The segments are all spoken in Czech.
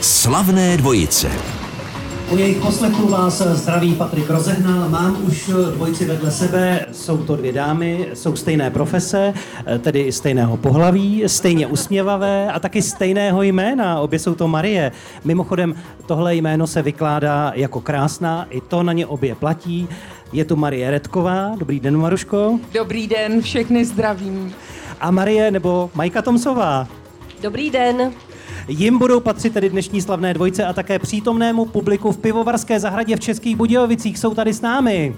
Slavné dvojice. U jejich poslechu vás zdraví Patrik Rozehnal. Mám už dvojici vedle sebe. Jsou to dvě dámy, jsou stejné profese, tedy stejného pohlaví, stejně usměvavé a taky stejného jména. Obě jsou to Marie. Mimochodem, tohle jméno se vykládá jako krásná, i to na ně obě platí. Je tu Marie Redková. Dobrý den, Maruško. Dobrý den, všechny zdravím. A Marie nebo Majka Tomsová. Dobrý den. Jim budou patřit tedy dnešní slavné dvojce a také přítomnému publiku v Pivovarské zahradě v Českých Budějovicích. Jsou tady s námi.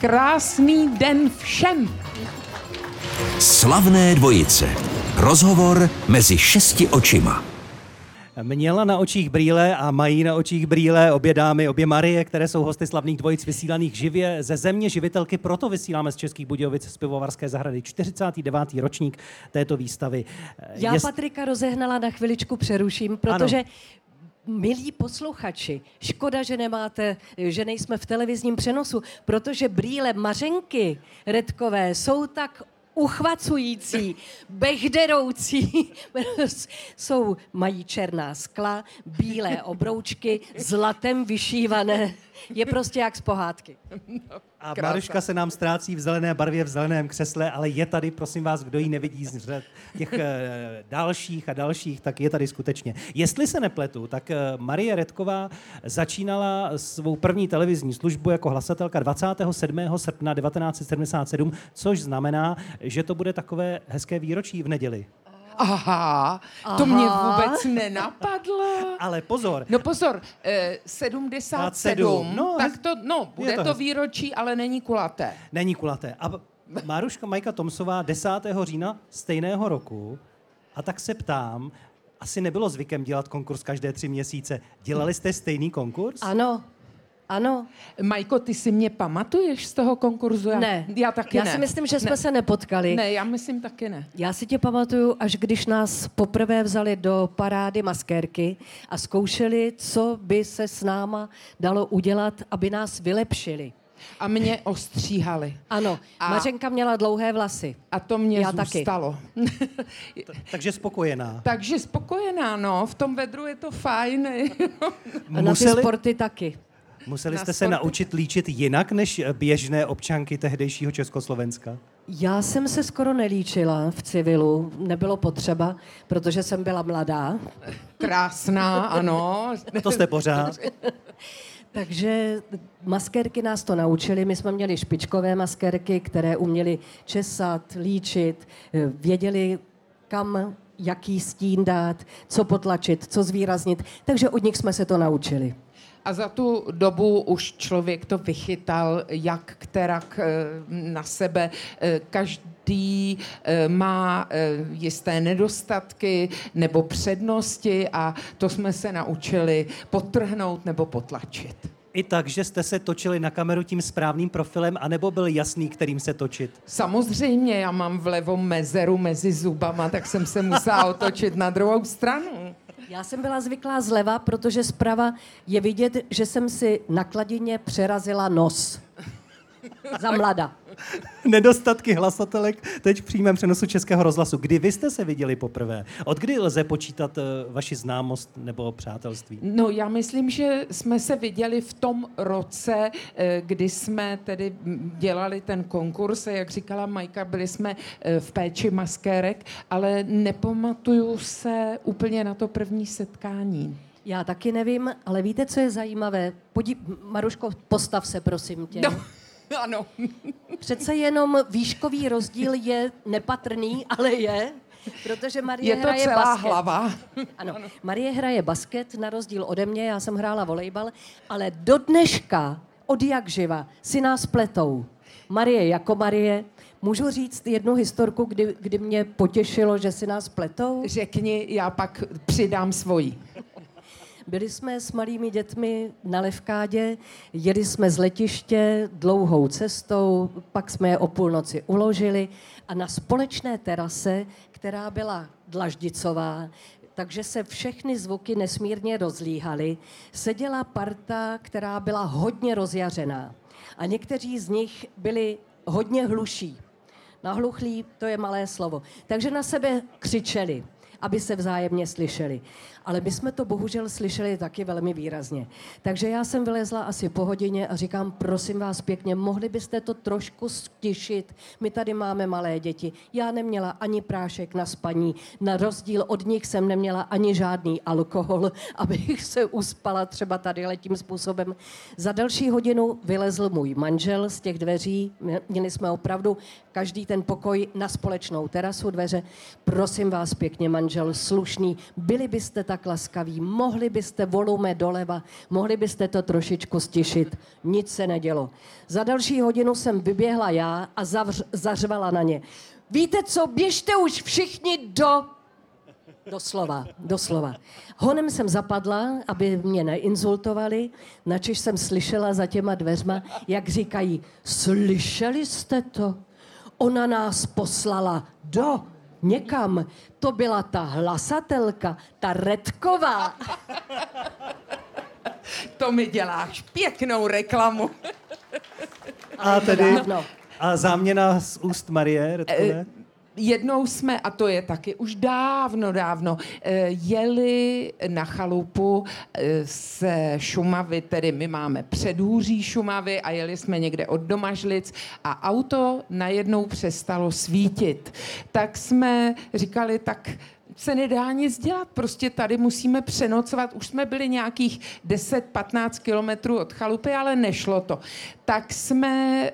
Krásný den všem. Slavné dvojice. Rozhovor mezi šesti očima. Měla na očích brýle a mají na očích brýle obě dámy, obě Marie, které jsou hosty slavných dvojic vysílaných živě ze země živitelky. Proto vysíláme z Českých Budějovic z Pivovarské zahrady 49. ročník této výstavy. Já Jest... Patrika rozehnala na chviličku přeruším, protože ano. Milí posluchači, škoda, že nemáte, že nejsme v televizním přenosu, protože brýle Mařenky Redkové jsou tak uchvacující, bechderoucí, jsou, mají černá skla, bílé obroučky, zlatem vyšívané. Je prostě jak z pohádky. A Krása. Maruška se nám ztrácí v zelené barvě, v zeleném křesle, ale je tady, prosím vás, kdo ji nevidí z řad těch e, dalších a dalších, tak je tady skutečně. Jestli se nepletu, tak e, Marie Redková začínala svou první televizní službu jako hlasatelka 27. srpna 1977, což znamená, že to bude takové hezké výročí v neděli. Aha, to Aha. mě vůbec nenapadlo. Ale pozor. No pozor, eh, 77, no, tak to, no, bude to, to výročí, ale není kulaté. Není kulaté. A Máruška Majka Tomsová 10. října stejného roku, a tak se ptám, asi nebylo zvykem dělat konkurs každé tři měsíce. Dělali jste stejný konkurs? Ano. Ano. Majko, ty si mě pamatuješ z toho konkurzu? Já, ne. Já taky já ne. si myslím, že jsme ne. se nepotkali. Ne, já myslím taky ne. Já si tě pamatuju, až když nás poprvé vzali do parády maskérky a zkoušeli, co by se s náma dalo udělat, aby nás vylepšili. A mě ostříhali. Ano, a Mařenka měla dlouhé vlasy. A to mě Já zůstalo. Takže spokojená. Takže spokojená, no. V tom vedru je to fajn. a na ty sporty taky. Museli jste se naučit líčit jinak než běžné občanky tehdejšího Československa? Já jsem se skoro nelíčila v civilu, nebylo potřeba, protože jsem byla mladá. Krásná, ano. To jste pořád. Takže maskérky nás to naučili. My jsme měli špičkové maskérky, které uměly česat, líčit, věděli, kam jaký stín dát, co potlačit, co zvýraznit. Takže od nich jsme se to naučili. A za tu dobu už člověk to vychytal, jak kterak eh, na sebe. Eh, každý eh, má jisté nedostatky nebo přednosti a to jsme se naučili potrhnout nebo potlačit. I tak, že jste se točili na kameru tím správným profilem, anebo byl jasný, kterým se točit? Samozřejmě, já mám vlevo mezeru mezi zubama, tak jsem se musela otočit na druhou stranu. Já jsem byla zvyklá zleva, protože zprava je vidět, že jsem si na kladině přerazila nos. Za mlada. Nedostatky hlasatelek teď v přímém přenosu Českého rozhlasu. Kdy vy jste se viděli poprvé? Od kdy lze počítat uh, vaši známost nebo přátelství? No já myslím, že jsme se viděli v tom roce, eh, kdy jsme tedy dělali ten konkurs a jak říkala Majka, byli jsme eh, v péči maskérek, ale nepamatuju se úplně na to první setkání. Já taky nevím, ale víte, co je zajímavé? Podí... Maruško, postav se, prosím tě. No. Ano. Přece jenom výškový rozdíl je nepatrný, ale je. Protože Marie je to hraje celá basket. hlava. Ano, Marie hraje basket, na rozdíl ode mě, já jsem hrála volejbal, ale do dneška, od jak živa, si nás pletou. Marie jako Marie, Můžu říct jednu historku, kdy, kdy mě potěšilo, že si nás pletou? Řekni, já pak přidám svoji. Byli jsme s malými dětmi na Levkádě, jeli jsme z letiště dlouhou cestou, pak jsme je o půlnoci uložili a na společné terase, která byla dlaždicová, takže se všechny zvuky nesmírně rozlíhaly, seděla parta, která byla hodně rozjařená. A někteří z nich byli hodně hluší. Nahluchlí, to je malé slovo. Takže na sebe křičeli. Aby se vzájemně slyšeli. Ale my jsme to bohužel slyšeli taky velmi výrazně. Takže já jsem vylezla asi po hodině a říkám, prosím vás pěkně, mohli byste to trošku stišit? My tady máme malé děti. Já neměla ani prášek na spaní. Na rozdíl od nich jsem neměla ani žádný alkohol, abych se uspala třeba tady tím způsobem. Za další hodinu vylezl můj manžel z těch dveří. Měli jsme opravdu každý ten pokoj na společnou terasu dveře. Prosím vás pěkně, manžel slušný, byli byste tak laskaví, mohli byste volume doleva, mohli byste to trošičku stišit. Nic se nedělo. Za další hodinu jsem vyběhla já a zavř, zařvala na ně. Víte co, běžte už všichni do Doslova, doslova. Honem jsem zapadla, aby mě neinzultovali, načež jsem slyšela za těma dveřma, jak říkají, slyšeli jste to? Ona nás poslala do někam. To byla ta hlasatelka, ta Redková. To mi děláš pěknou reklamu. A tedy a záměna z úst Marie Redkové? Eh, jednou jsme, a to je taky už dávno, dávno, eh, jeli na chalupu eh, Šumavy, tedy my máme předhůří Šumavy a jeli jsme někde od Domažlic a auto najednou přestalo svítit. Tak jsme říkali, tak se nedá nic dělat, prostě tady musíme přenocovat. Už jsme byli nějakých 10-15 kilometrů od chalupy, ale nešlo to. Tak jsme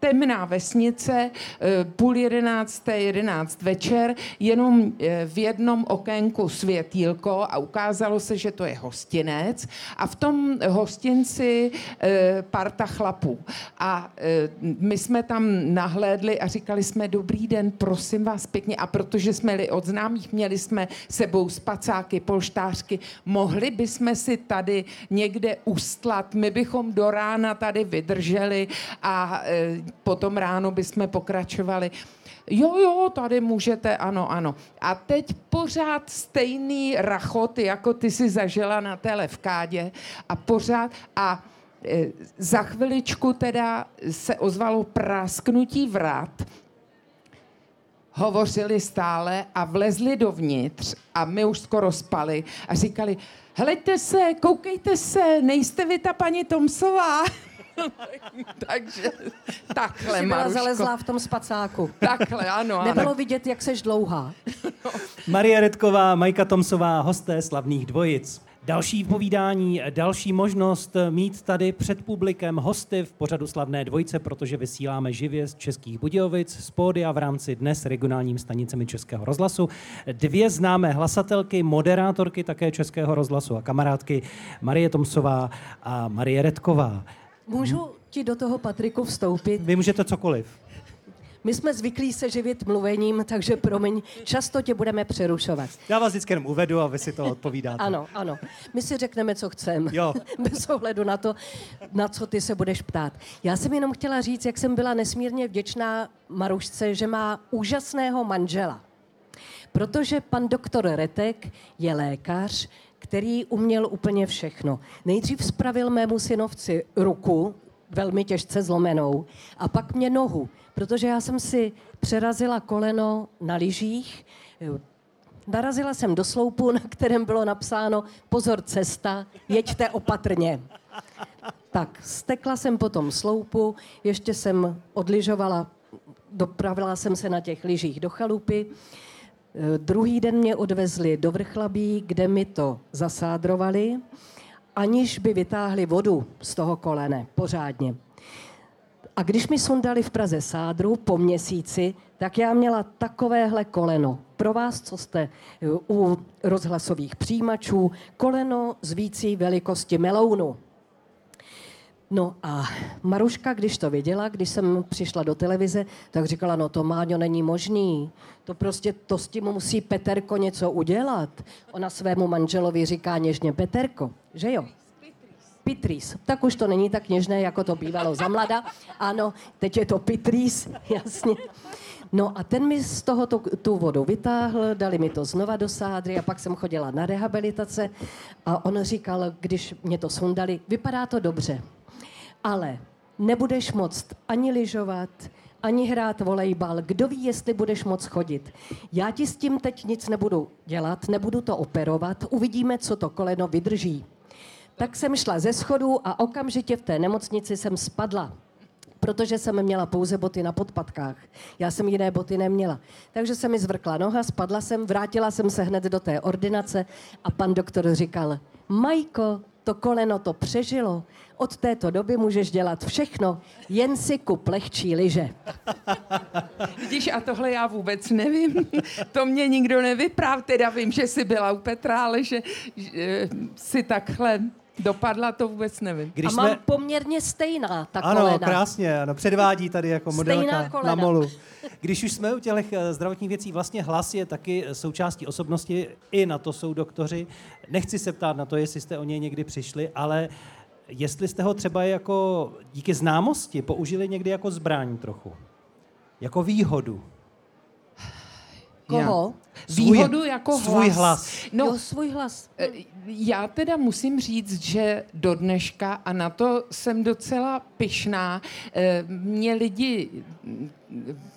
temná vesnice, eh, půl jedenácté, jedenáct večer, jenom eh, v jednom okénku světílko a ukázalo se, že to je hostinec a v tom hostinci eh, parta chlapů. A my jsme tam nahlédli a říkali jsme, dobrý den, prosím vás pěkně, a protože jsme od známých, měli jsme sebou spacáky, polštářky, mohli bychom si tady někde ustlat, my bychom do rána tady vydrželi a potom ráno bychom pokračovali. Jo, jo, tady můžete, ano, ano. A teď pořád stejný rachot, jako ty si zažila na té levkádě a pořád a e, za chviličku teda se ozvalo prásknutí vrat, hovořili stále a vlezli dovnitř a my už skoro spali a říkali, helejte se, koukejte se, nejste vy ta paní Tomsová. Takže takhle, Jsi byla Maruško. zalezlá v tom spacáku. Takhle, ano, ano. Nebylo vidět, jak seš dlouhá. Marie Redková, Majka Tomsová, hosté slavných dvojic. Další povídání, další možnost mít tady před publikem hosty v pořadu Slavné dvojce, protože vysíláme živě z Českých Budějovic z pódia v rámci dnes regionálním stanicemi Českého rozhlasu. Dvě známé hlasatelky, moderátorky také Českého rozhlasu a kamarádky Marie Tomsová a Marie Redková. Můžu ti do toho, Patriku, vstoupit? Vy můžete cokoliv. My jsme zvyklí se živit mluvením, takže promiň, často tě budeme přerušovat. Já vás vždycky jenom uvedu a vy si to odpovídáte. Ano, ano. My si řekneme, co chceme. Jo. Bez ohledu na to, na co ty se budeš ptát. Já jsem jenom chtěla říct, jak jsem byla nesmírně vděčná Marušce, že má úžasného manžela. Protože pan doktor Retek je lékař, který uměl úplně všechno. Nejdřív spravil mému synovci ruku, velmi těžce zlomenou, a pak mě nohu, protože já jsem si přerazila koleno na lyžích, narazila jsem do sloupu, na kterém bylo napsáno pozor cesta, jeďte opatrně. Tak, stekla jsem po tom sloupu, ještě jsem odlyžovala, dopravila jsem se na těch lyžích do chalupy, druhý den mě odvezli do Vrchlabí, kde mi to zasádrovali, aniž by vytáhli vodu z toho kolene pořádně. A když mi sundali v Praze sádru po měsíci, tak já měla takovéhle koleno. Pro vás, co jste eh, u rozhlasových přijímačů, koleno z vící velikosti melounu. No a Maruška, když to viděla, když jsem přišla do televize, tak říkala, no to Máňo není možný. To prostě, to s tím musí Peterko něco udělat. Ona svému manželovi říká něžně Peterko, že jo? Pitrís. Tak už to není tak něžné, jako to bývalo za mlada. Ano, teď je to Pitrís, jasně. No a ten mi z toho tu, tu vodu vytáhl, dali mi to znova do sádry a pak jsem chodila na rehabilitace a on říkal, když mě to sundali, vypadá to dobře ale nebudeš moct ani lyžovat, ani hrát volejbal. Kdo ví, jestli budeš moc chodit. Já ti s tím teď nic nebudu dělat, nebudu to operovat, uvidíme, co to koleno vydrží. Tak jsem šla ze schodu a okamžitě v té nemocnici jsem spadla protože jsem měla pouze boty na podpatkách. Já jsem jiné boty neměla. Takže se mi zvrkla noha, spadla jsem, vrátila jsem se hned do té ordinace a pan doktor říkal, Majko, to koleno to přežilo. Od této doby můžeš dělat všechno, jen si kup lehčí liže. Vidíš, a tohle já vůbec nevím. to mě nikdo nevypráv. Teda vím, že jsi byla u Petra, ale že, že si takhle dopadla, to vůbec nevím. Když a jsme... mám poměrně stejná ta ano, kolena. Ano, krásně, ano, předvádí tady jako modelka na molu. Když už jsme u těch eh, zdravotních věcí, vlastně hlas je taky součástí osobnosti, i na to jsou doktoři. Nechci se ptát na to, jestli jste o něj někdy přišli, ale jestli jste ho třeba jako díky známosti použili někdy jako zbraň trochu, jako výhodu. Koho? Výhodu jako hlas. Svůj hlas. No, jo, svůj hlas. Eh, já teda musím říct, že do dneška, a na to jsem docela pyšná, eh, mě lidi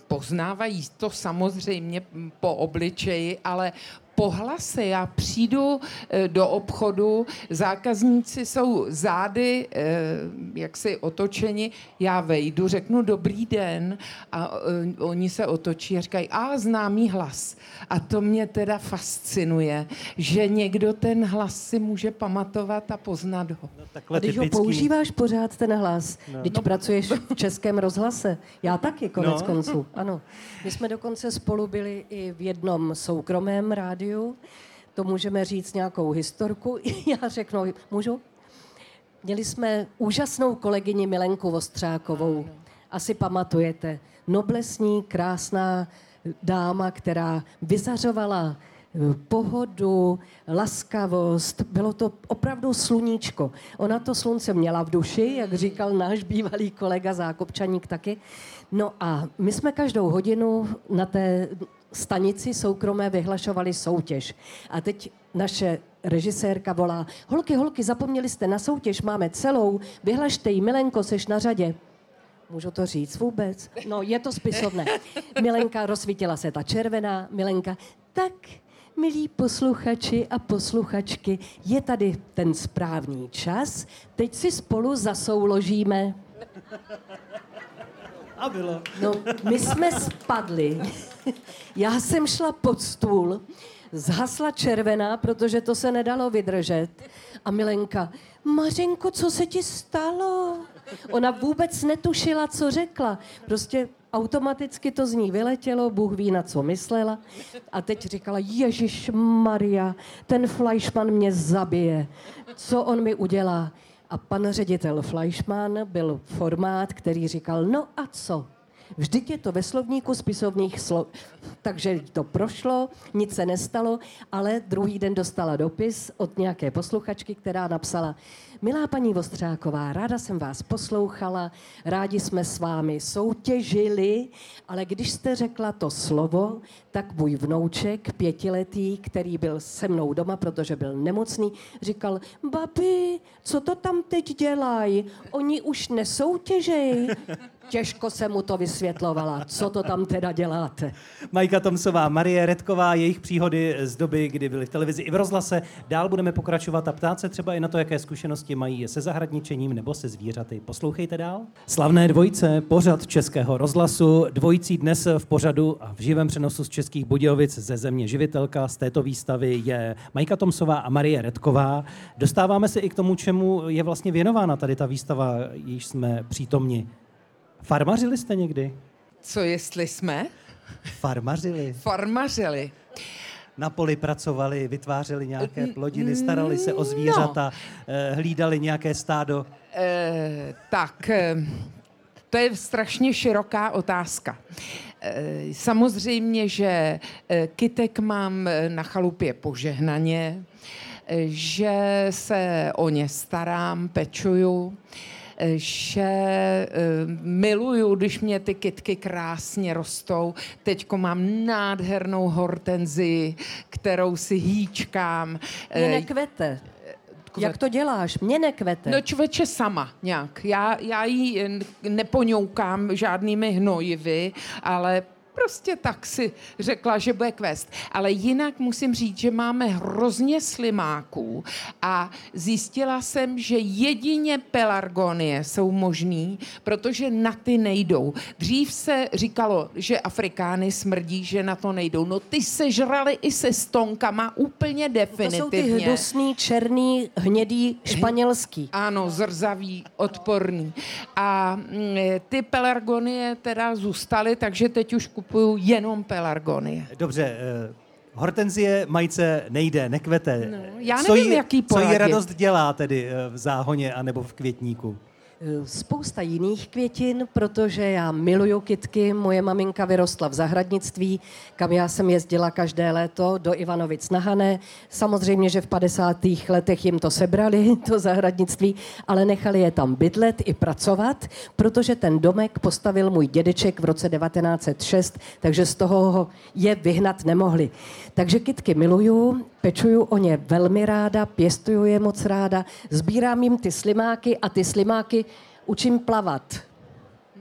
poznávají to samozřejmě po obličeji, ale po hlase. Já přijdu eh, do obchodu, zákazníci jsou zády eh, jaksi otočeni, já vejdu, řeknu dobrý den a eh, oni se otočí a říkají, a známý hlas. A to mě teda fascinuje, že někdo ten hlas si může pamatovat a poznat ho. No, takhle a když typický... ho používáš pořád ten hlas, no. když no. pracuješ v českém rozhlase, já taky konec no. konců, ano. My jsme dokonce spolu byli i v jednom soukromém rádiu, to můžeme říct nějakou historku. Já řeknu, můžu? Měli jsme úžasnou kolegyni Milenku Vostřákovou. Asi pamatujete. Noblesní, krásná dáma, která vyzařovala pohodu, laskavost. Bylo to opravdu sluníčko. Ona to slunce měla v duši, jak říkal náš bývalý kolega Zákopčaník taky. No a my jsme každou hodinu na té stanici soukromé vyhlašovali soutěž. A teď naše režisérka volá, holky, holky, zapomněli jste na soutěž, máme celou, vyhlašte ji, Milenko, seš na řadě. Můžu to říct vůbec? No, je to spisovné. Milenka, rozsvítila se ta červená, Milenka, tak milí posluchači a posluchačky, je tady ten správný čas, teď si spolu zasouložíme. A bylo. No, my jsme spadli. Já jsem šla pod stůl, zhasla červená, protože to se nedalo vydržet. A Milenka, Mařenko, co se ti stalo? Ona vůbec netušila, co řekla. Prostě automaticky to z ní vyletělo, Bůh ví, na co myslela. A teď říkala, Ježíš Maria, ten Fleischmann mě zabije. Co on mi udělá? A pan ředitel Fleischmann byl formát, který říkal, no a co? Vždyť je to ve slovníku spisovných slov. Takže to prošlo, nic se nestalo, ale druhý den dostala dopis od nějaké posluchačky, která napsala, Milá paní Vostřáková, ráda jsem vás poslouchala, rádi jsme s vámi soutěžili, ale když jste řekla to slovo, tak můj vnouček, pětiletý, který byl se mnou doma, protože byl nemocný, říkal, babi, co to tam teď dělají? Oni už nesoutěžejí. Těžko se mu to vysvětlovala. Co to tam teda děláte? Majka Tomsová, Marie Redková, jejich příhody z doby, kdy byly v televizi i v rozhlase. Dál budeme pokračovat a ptát se třeba i na to, jaké zkušenosti mají se zahradničením nebo se zvířaty. Poslouchejte dál. Slavné dvojce, pořad Českého rozhlasu. Dvojicí dnes v pořadu a v živém přenosu z Českých Budějovic ze země živitelka z této výstavy je Majka Tomsová a Marie Redková. Dostáváme se i k tomu, čemu je vlastně věnována tady ta výstava, již jsme přítomni. Farmařili jste někdy? Co jestli jsme? Farmařili. Farmařili. Na poli pracovali, vytvářeli nějaké plodiny, starali se o zvířata, no. hlídali nějaké stádo? E, tak, eh, to je strašně široká otázka. Samozřejmě, že kytek mám na chalupě požehnaně, že se o ně starám, pečuju že eh, miluju, když mě ty kytky krásně rostou. Teďko mám nádhernou hortenzi, kterou si hýčkám. Mě nekvete nekvete. Jak to děláš? Mně nekvete. No člověče sama nějak. Já, já ji nepoňoukám žádnými hnojivy, ale prostě tak si řekla, že bude kvést. Ale jinak musím říct, že máme hrozně slimáků a zjistila jsem, že jedině pelargonie jsou možný, protože na ty nejdou. Dřív se říkalo, že Afrikány smrdí, že na to nejdou. No ty se žrali i se stonkama úplně definitivně. To jsou ty hnusný, černý, hnědý, španělský. Ano, zrzavý, odporný. A mm, ty pelargonie teda zůstaly, takže teď už kupuju jenom pelargonie. Dobře, uh, hortenzie majce nejde, nekvete. No, já nevím, co jí, jaký poradit. Co jí radost dělá tedy eh, v záhoně anebo v květníku? Eh, spousta jiných květin, protože já miluju kitky. Moje maminka vyrostla v zahradnictví, kam já jsem jezdila každé léto do Ivanovic na Hané. Samozřejmě, že v 50. letech jim to sebrali, to zahradnictví, ale nechali je tam bydlet i pracovat, protože ten domek postavil můj dědeček v roce 1906, takže z toho ho je vyhnat nemohli. Takže kitky miluju, pečuju o ně velmi ráda, pěstuju je moc ráda, sbírám jim ty slimáky a ty slimáky učím plavat.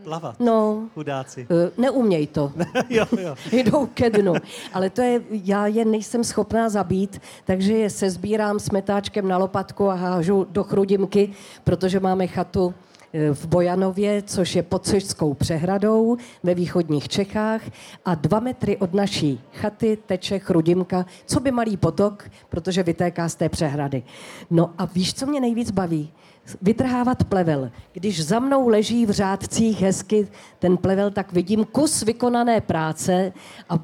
Plavat? No. Chudáci. Eh, neuměj to. jo, jo. Jdou ke dnu. Ale to je, já je nejsem schopná zabít, takže je sezbírám s metáčkem na lopatku a hážu do chrudimky, protože máme chatu v Bojanově, což je pod Cežskou přehradou ve východních Čechách a dva metry od naší chaty teče Chrudimka, co by malý potok, protože vytéká z té přehrady. No a víš, co mě nejvíc baví? vytrhávat plevel. Když za mnou leží v řádcích hezky ten plevel, tak vidím kus vykonané práce a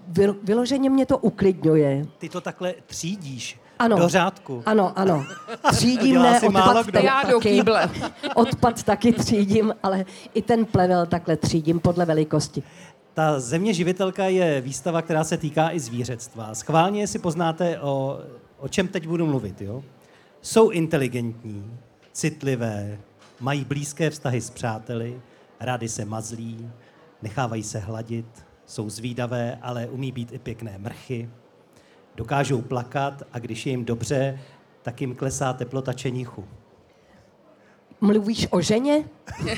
vyloženě mě to uklidňuje. Ty to takhle třídíš ano, do řádku. Ano, ano. Třídím ne, odpad ten Já do kýble. Odpad taky třídím, ale i ten plevel takhle třídím podle velikosti. Ta země živitelka je výstava, která se týká i zvířectva. Schválně si poznáte, o, o čem teď budu mluvit. Jo? Jsou inteligentní, citlivé, mají blízké vztahy s přáteli, rády se mazlí, nechávají se hladit, jsou zvídavé, ale umí být i pěkné mrchy, dokážou plakat a když je jim dobře, tak jim klesá teplota čenichu. Mluvíš o ženě?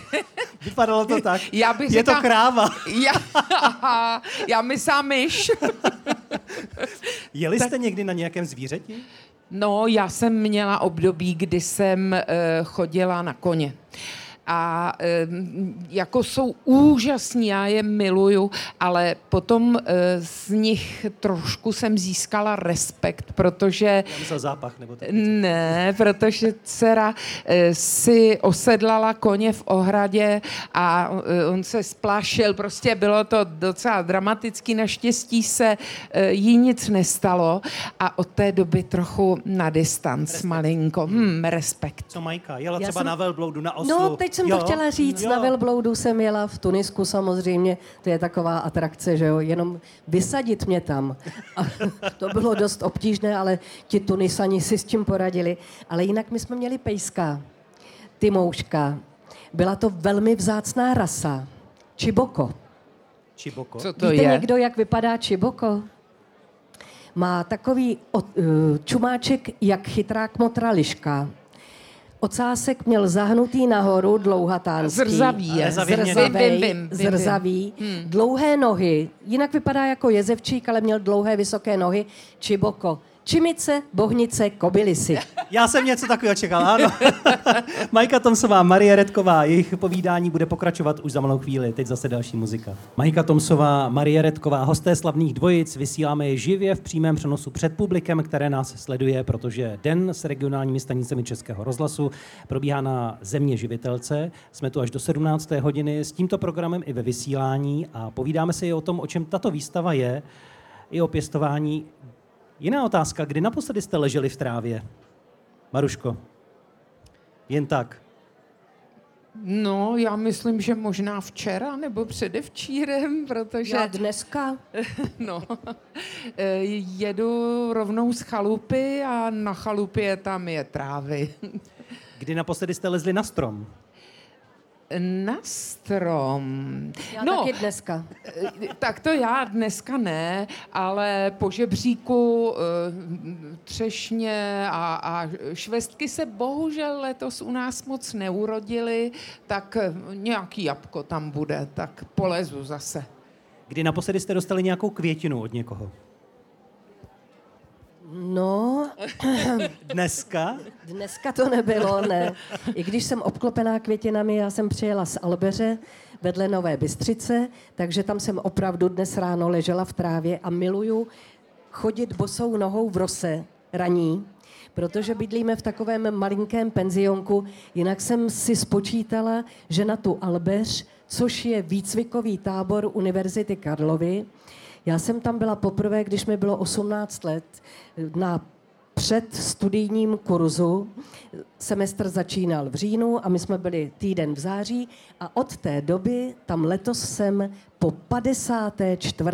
Vypadalo to tak. Já bych je říkal, to kráva. Já, já myslím myš. Jeli jste tak... někdy na nějakém zvířeti? No, já jsem měla období, kdy jsem uh, chodila na koně a jako jsou úžasní, já je miluju, ale potom eh, z nich trošku jsem získala respekt, protože... Já zápach nebo tak. Ne, protože dcera eh, si osedlala koně v ohradě a eh, on se splášil, prostě bylo to docela dramatický, naštěstí se jí nic nestalo a od té doby trochu na distanc respekt. malinko. Hmm, respekt. Co Majka? Jela Já třeba jsem... na velbloudu, na Oslu. No, teď jsem jo? to chtěla říct, jo. na velbloudu jsem jela v Tunisku samozřejmě, to je taková atrakce, že jo, jenom vysadit mě tam. A to bylo dost obtížné, ale ti Tunisani si s tím poradili. Ale jinak my jsme měli pejska, Timouška. Byla to velmi vzácná rasa. Čiboko. Čiboko. Co to Víte je? někdo, jak vypadá Čiboko? Má takový uh, čumáček, jak chytrák motra liška Ocásek měl zahnutý nahoru, dlouhatánský. Zrzavý je. Zrzavý, zrzavý. Hmm. Dlouhé nohy. Jinak vypadá jako jezevčík, ale měl dlouhé, vysoké nohy. Čiboko. Čimice, bohnice, kobylisy. Já jsem něco takového čekal, ano. Majka Tomsová, Marie Redková, jejich povídání bude pokračovat už za malou chvíli. Teď zase další muzika. Majka Tomsová, Marie Redková, hosté slavných dvojic, vysíláme je živě v přímém přenosu před publikem, které nás sleduje, protože den s regionálními stanicemi Českého rozhlasu probíhá na země živitelce. Jsme tu až do 17. hodiny s tímto programem i ve vysílání a povídáme si i o tom, o čem tato výstava je, i o pěstování Jiná otázka, kdy naposledy jste leželi v trávě? Maruško, jen tak. No, já myslím, že možná včera nebo předevčírem, protože... Já dneska? no, eh, jedu rovnou z chalupy a na chalupě tam je trávy. Kdy naposledy jste lezli na strom? Na strom. Já no, taky dneska. Eh, tak to já dneska ne, ale po žebříku eh, třešně a, a švestky se bohužel letos u nás moc neurodily, tak nějaký jabko tam bude, tak polezu zase. Kdy naposledy jste dostali nějakou květinu od někoho? No. Dneska? Dneska to nebylo, ne. I když jsem obklopená květinami, já jsem přijela z Albeře vedle Nové Bystřice, takže tam jsem opravdu dnes ráno ležela v trávě a miluju chodit bosou nohou v rose raní, protože bydlíme v takovém malinkém penzionku. Jinak jsem si spočítala, že na tu Albeř, což je výcvikový tábor Univerzity Karlovy, já jsem tam byla poprvé, když mi bylo 18 let, na před studijním kurzu. Semestr začínal v říjnu a my jsme byli týden v září a od té doby tam letos jsem po 54.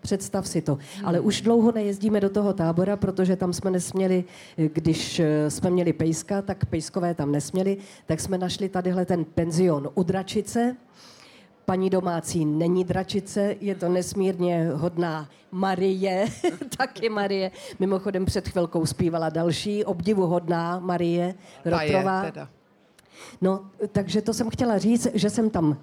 Představ si to. Ale už dlouho nejezdíme do toho tábora, protože tam jsme nesměli, když jsme měli pejska, tak pejskové tam nesměli, tak jsme našli tadyhle ten penzion u Dračice, paní domácí není dračice, je to nesmírně hodná Marie, taky Marie. Mimochodem před chvilkou zpívala další obdivuhodná Marie Rotrová. No, takže to jsem chtěla říct, že jsem tam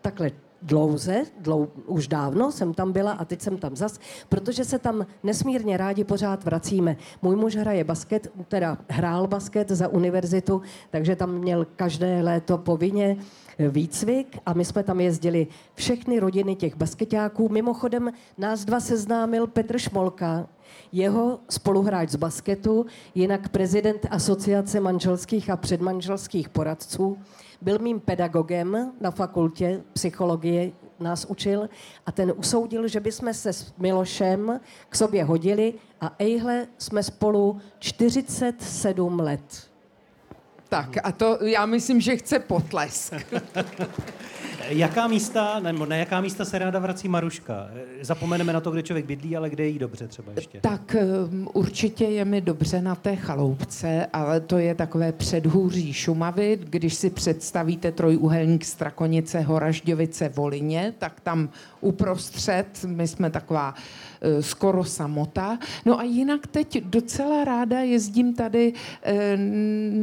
takhle dlouze, dlou, už dávno jsem tam byla a teď jsem tam zas, protože se tam nesmírně rádi pořád vracíme. Můj muž hraje basket, teda hrál basket za univerzitu, takže tam měl každé léto povinně výcvik a my jsme tam jezdili všechny rodiny těch basketáků. Mimochodem nás dva seznámil Petr Šmolka, jeho spoluhráč z basketu, jinak prezident Asociace manželských a předmanželských poradců. Byl mým pedagogem na fakultě psychologie, nás učil a ten usoudil, že bychom se s Milošem k sobě hodili a ejhle jsme spolu 47 let. Tak a to já myslím, že chce potlesk. jaká místa, nebo na jaká místa se ráda vrací Maruška? Zapomeneme na to, kde člověk bydlí, ale kde je jí dobře třeba ještě? Tak um, určitě je mi dobře na té chaloupce, ale to je takové předhůří Šumavy. Když si představíte trojúhelník Strakonice, Horažďovice, Volině, tak tam uprostřed, my jsme taková uh, skoro samota. No a jinak teď docela ráda jezdím tady, uh,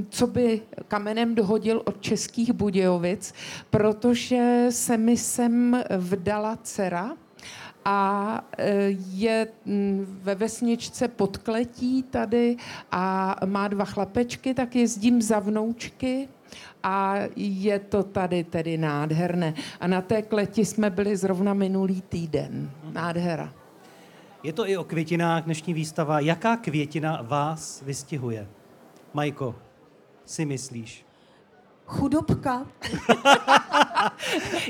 co by kamenem dohodil od Českých Budějovic, protože se mi sem vdala dcera, a e, je ve vesničce podkletí tady a má dva chlapečky, tak jezdím za vnoučky a je to tady tedy nádherné. A na té kleti jsme byli zrovna minulý týden. Nádhera. Je to i o květinách dnešní výstava. Jaká květina vás vystihuje? Majko, si myslíš? Chudobka.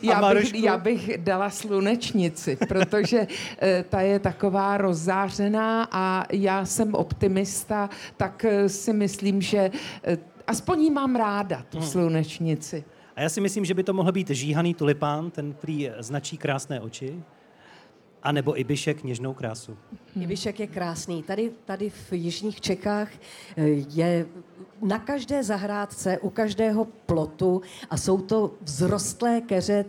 já, bych, já bych dala slunečnici, protože eh, ta je taková rozzářená a já jsem optimista, tak eh, si myslím, že eh, aspoň jí mám ráda, tu hmm. slunečnici. A já si myslím, že by to mohl být žíhaný tulipán, ten, který značí krásné oči. A nebo Ibišek něžnou krásu. Ibišek je krásný. Tady, tady v Jižních Čechách je na každé zahrádce, u každého plotu a jsou to vzrostlé keře,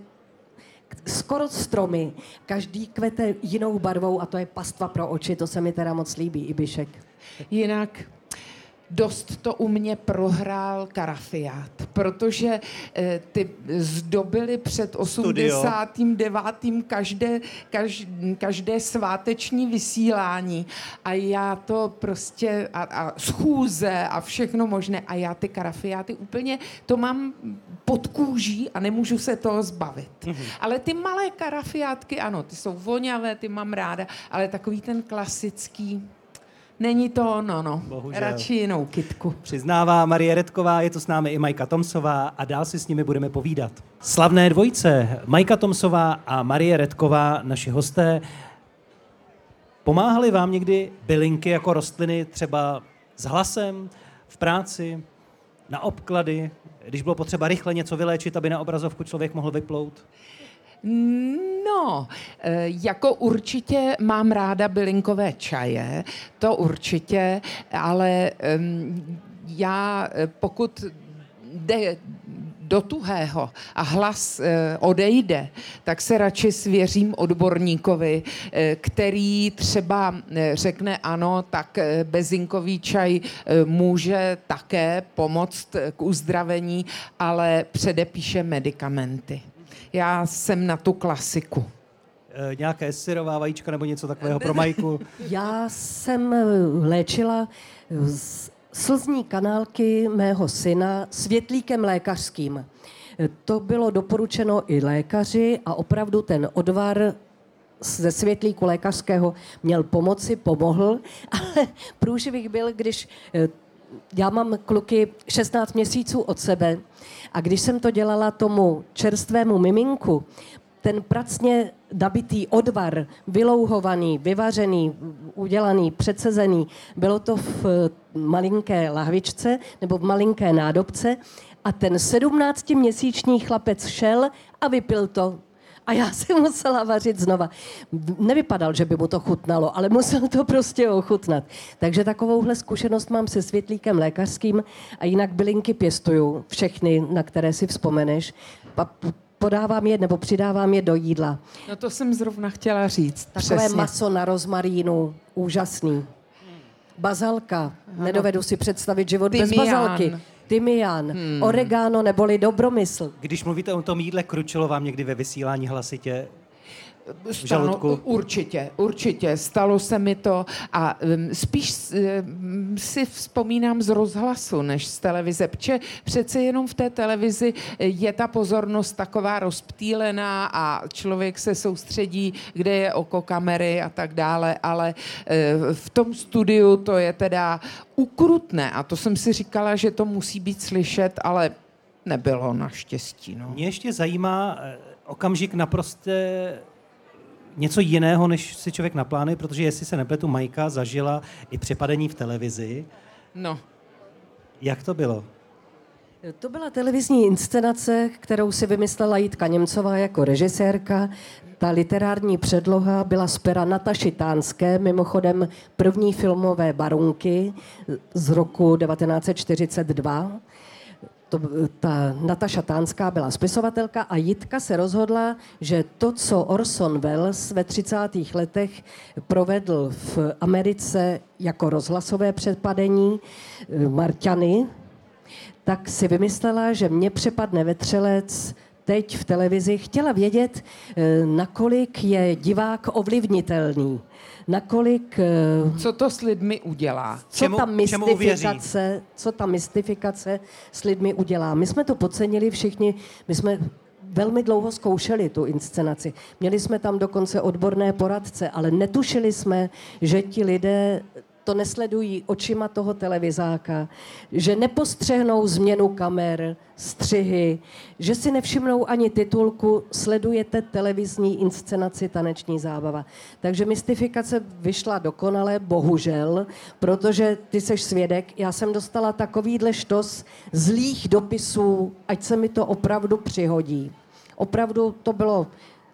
skoro stromy. Každý kvete jinou barvou a to je pastva pro oči. To se mi teda moc líbí, Ibišek. Jinak dost to u mě prohrál Karafiát, protože eh, ty zdobily před 89. Každé, každé, každé sváteční vysílání a já to prostě a, a schůze a všechno možné a já ty Karafiáty úplně to mám pod kůží a nemůžu se toho zbavit. Mm-hmm. Ale ty malé karafiátky, ano, ty jsou voňavé, ty mám ráda, ale takový ten klasický, Není to ono, no. Bohužel. Radši jinou kitku. Přiznává Marie Redková, je to s námi i Majka Tomsová a dál si s nimi budeme povídat. Slavné dvojce, Majka Tomsová a Marie Redková, naši hosté, pomáhali vám někdy bylinky jako rostliny třeba s hlasem, v práci, na obklady, když bylo potřeba rychle něco vyléčit, aby na obrazovku člověk mohl vyplout? No, eh, jako určitě mám ráda bylinkové čaje, to určitě, ale já eh, pokud jde do tuhého a hlas e, odejde, tak se radši svěřím odborníkovi, který třeba řekne ano, tak bezinkový čaj může také pomoct k uzdravení, ale předepíše medicamenty. Já jsem na tu klasiku. E, nějaké syrová vajíčka nebo něco takového pro Majku? Já jsem léčila slzní kanálky mého syna světlíkem lékařským. To bylo doporučeno i lékaři a opravdu ten odvar ze světlíku lékařského měl pomoci, pomohl, ale průživých byl, když eh, já mám kluky 16 měsíců od sebe a když jsem to dělala tomu čerstvému miminku, ten pracně nabitý odvar, vylouhovaný, vyvařený, udělaný, přecezený, bylo to v eh, malinké lahvičce nebo v malinké nádobce a ten 17-měsíční chlapec šel a vypil to. A já si musela vařit znova. Nevypadal, že by mu to chutnalo, ale musel to prostě ochutnat. Takže takovouhle zkušenost mám se světlíkem lékařským a jinak bylinky pěstuju, všechny, na které si vzpomeneš podávám je nebo přidávám je do jídla. No to jsem zrovna chtěla říct. Takové Přesně. maso na rozmarínu, úžasný. Bazalka, ano. nedovedu si představit život Tymián. bez bazalky. Tymián, hmm. oregano neboli dobromysl. Když mluvíte o tom jídle, kručilo vám někdy ve vysílání hlasitě žaludku? určitě, určitě. Stalo se mi to a um, spíš um, si vzpomínám z rozhlasu, než z televize, protože přece jenom v té televizi je ta pozornost taková rozptýlená a člověk se soustředí, kde je oko kamery a tak dále, ale uh, v tom studiu to je teda ukrutné a to jsem si říkala, že to musí být slyšet, ale nebylo naštěstí. No. Mě ještě zajímá eh, okamžik naprosté něco jiného, než si člověk naplánuje, protože jestli se nepletu, Majka zažila i přepadení v televizi. No. Jak to bylo? To byla televizní inscenace, kterou si vymyslela Jitka Němcová jako režisérka. Ta literární předloha byla z pera Nataši Tánské, mimochodem první filmové barunky z roku 1942 to, ta Nataša Tánská byla spisovatelka a Jitka se rozhodla, že to, co Orson Welles ve 30. letech provedl v Americe jako rozhlasové předpadení eh, Marťany, tak si vymyslela, že mě přepadne vetřelec teď v televizi. Chtěla vědět, eh, nakolik je divák ovlivnitelný nakolik... Eh, co to s lidmi udělá? Co čemu, ta mystifikace, co ta mystifikace s lidmi udělá? My jsme to podcenili všichni, my jsme velmi dlouho zkoušeli tu inscenaci. Měli jsme tam dokonce odborné poradce, ale netušili jsme, že ti lidé to nesledují očima toho televizáka, že nepostřehnou změnu kamer, střihy, že si nevšimnou ani titulku sledujete televizní inscenaci taneční zábava. Takže mystifikace vyšla dokonale, bohužel, protože ty seš svědek, já jsem dostala takovýhle štos zlých dopisů, ať se mi to opravdu přihodí. Opravdu to bylo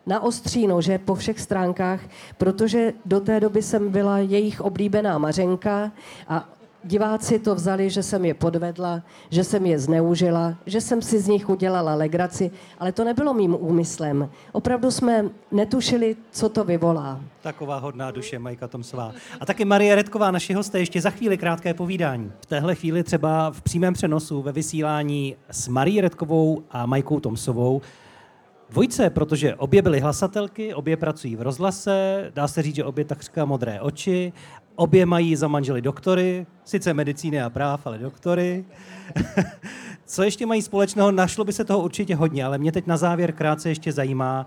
na ostří nože po všech stránkách, protože do té doby jsem byla jejich oblíbená mařenka a diváci to vzali, že jsem je podvedla, že jsem je zneužila, že jsem si z nich udělala legraci, ale to nebylo mým úmyslem. Opravdu jsme netušili, co to vyvolá. Taková hodná duše, Majka Tomsová. A taky Marie Redková, naši hosté, ještě za chvíli krátké povídání. V téhle chvíli třeba v přímém přenosu ve vysílání s Marí Redkovou a Majkou Tomsovou dvojce, protože obě byly hlasatelky, obě pracují v rozhlase, dá se říct, že obě takřka modré oči, obě mají za manžely doktory, sice medicíny a práv, ale doktory. Co ještě mají společného? Našlo by se toho určitě hodně, ale mě teď na závěr krátce ještě zajímá,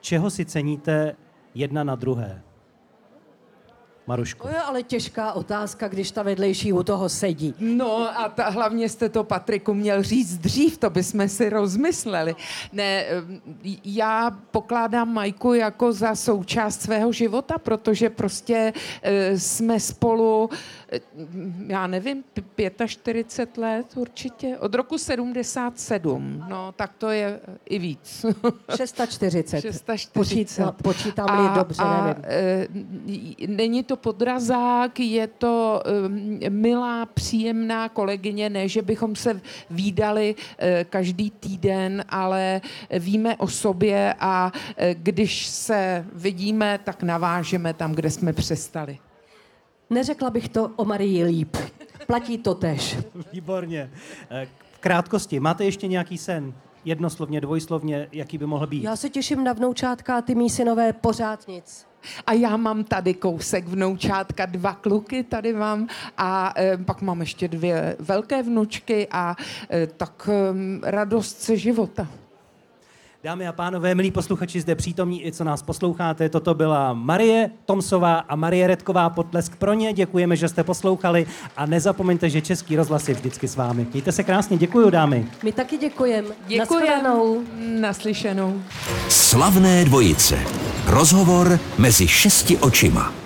čeho si ceníte jedna na druhé. Marušku. To je ale těžká otázka, když ta vedlejší u toho sedí. No a ta, hlavně jste to, Patriku, měl říct dřív, to bychom si rozmysleli. Ne, já pokládám Majku jako za součást svého života, protože prostě e, jsme spolu, e, já nevím, 45 let určitě, od roku 77, no tak to je i víc. 640. 640. Počítám-li dobře, a, nevím. E, není to to podrazák, je to um, milá, příjemná kolegyně, ne, že bychom se výdali uh, každý týden, ale víme o sobě a uh, když se vidíme, tak navážeme tam, kde jsme přestali. Neřekla bych to o Marii líp. Platí to tež. Výborně. Eh, v krátkosti, máte ještě nějaký sen? Jednoslovně, dvojslovně, jaký by mohl být? Já se těším na vnoučátka a ty mý synové pořád nic. A já mám tady kousek vnoučátka, dva kluky tady mám a e, pak mám ještě dvě velké vnučky a e, tak e, radost se života. Dámy a pánové, milí posluchači zde přítomní i co nás posloucháte, toto byla Marie Tomsová a Marie Redková. Potlesk pro ně, děkujeme, že jste poslouchali a nezapomeňte, že Český rozhlas je vždycky s vámi. Mějte se krásně, děkuji dámy. My taky děkujeme. Děkujeme. Naslyšenou. Slavné dvojice. Rozhovor mezi šesti očima.